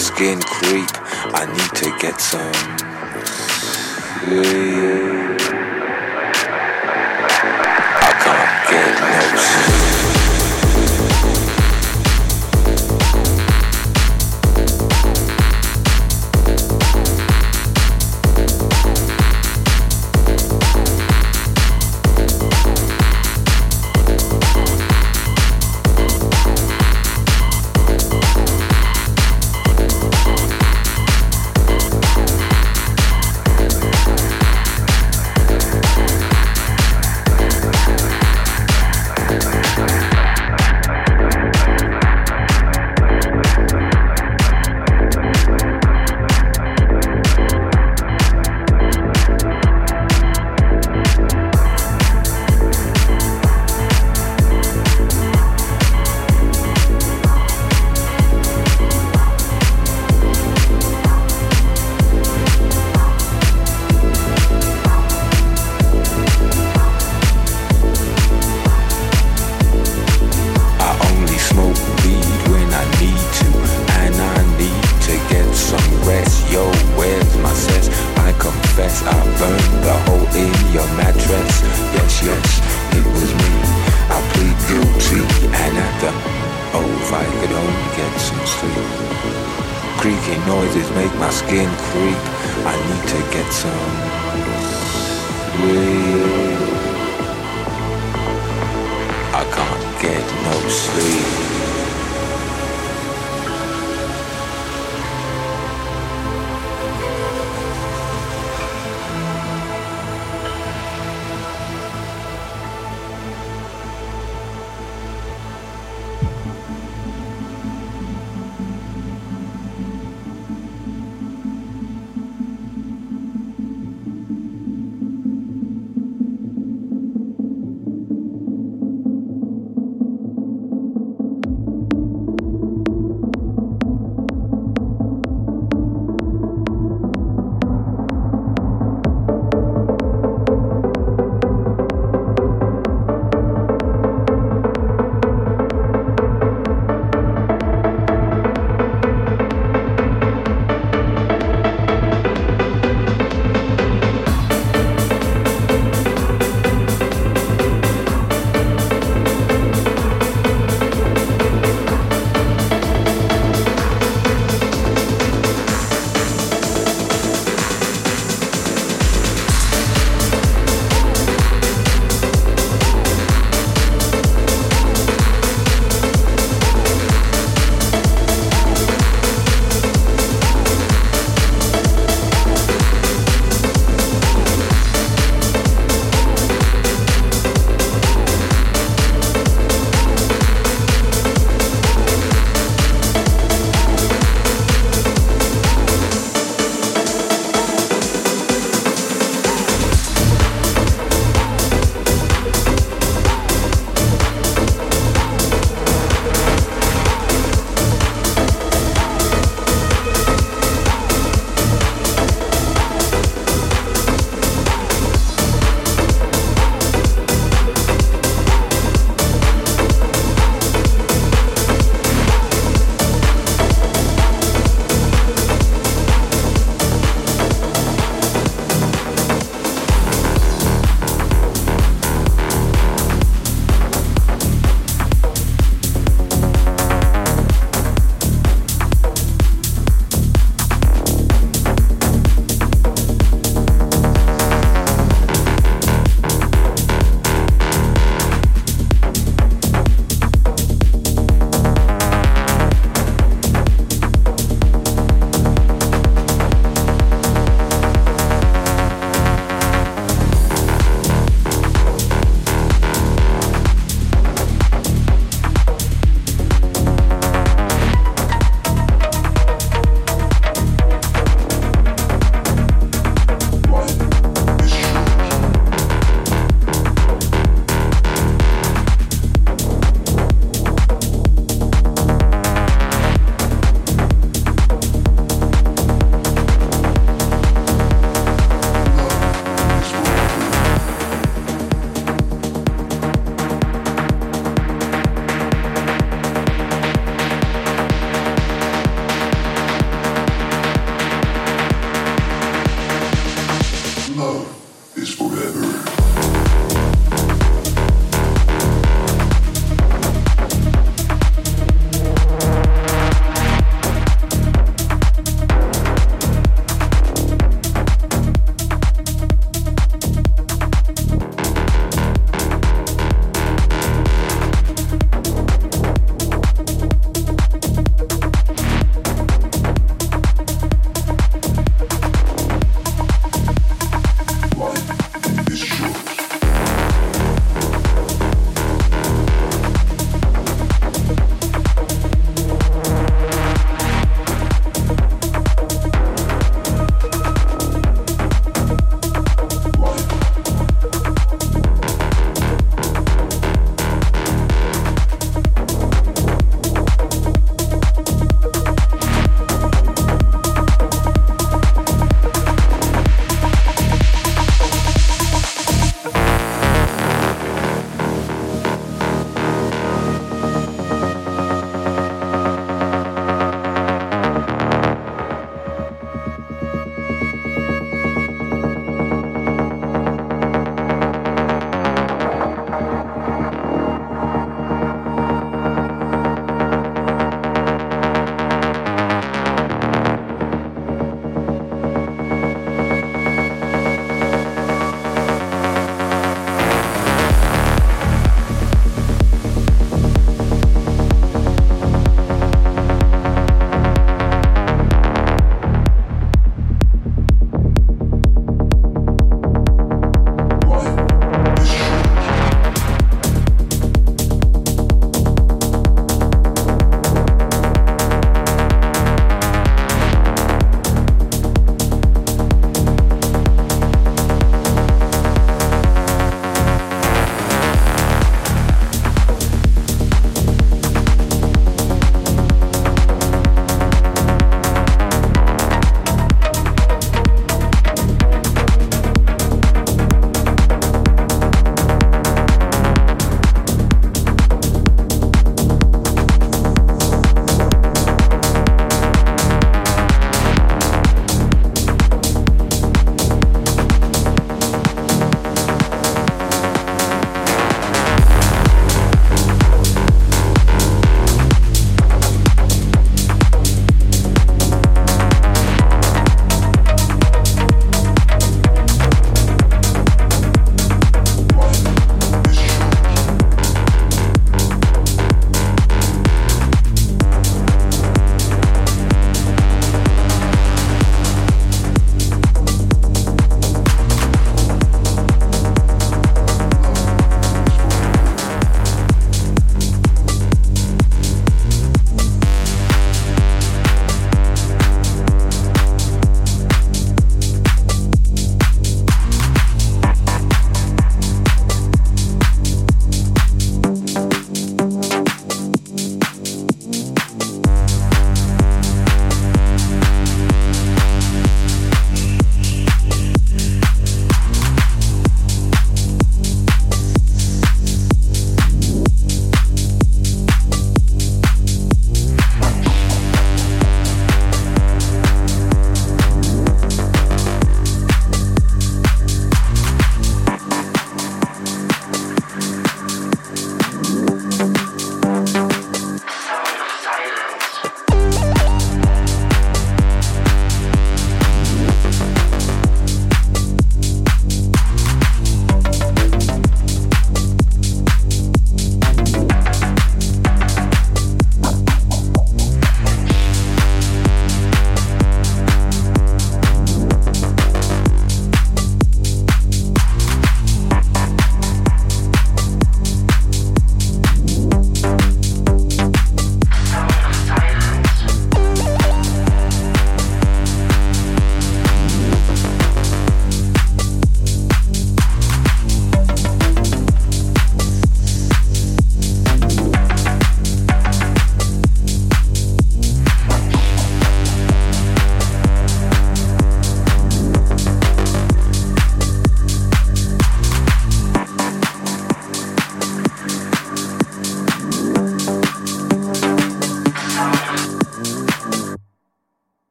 skin creep. I need to get some I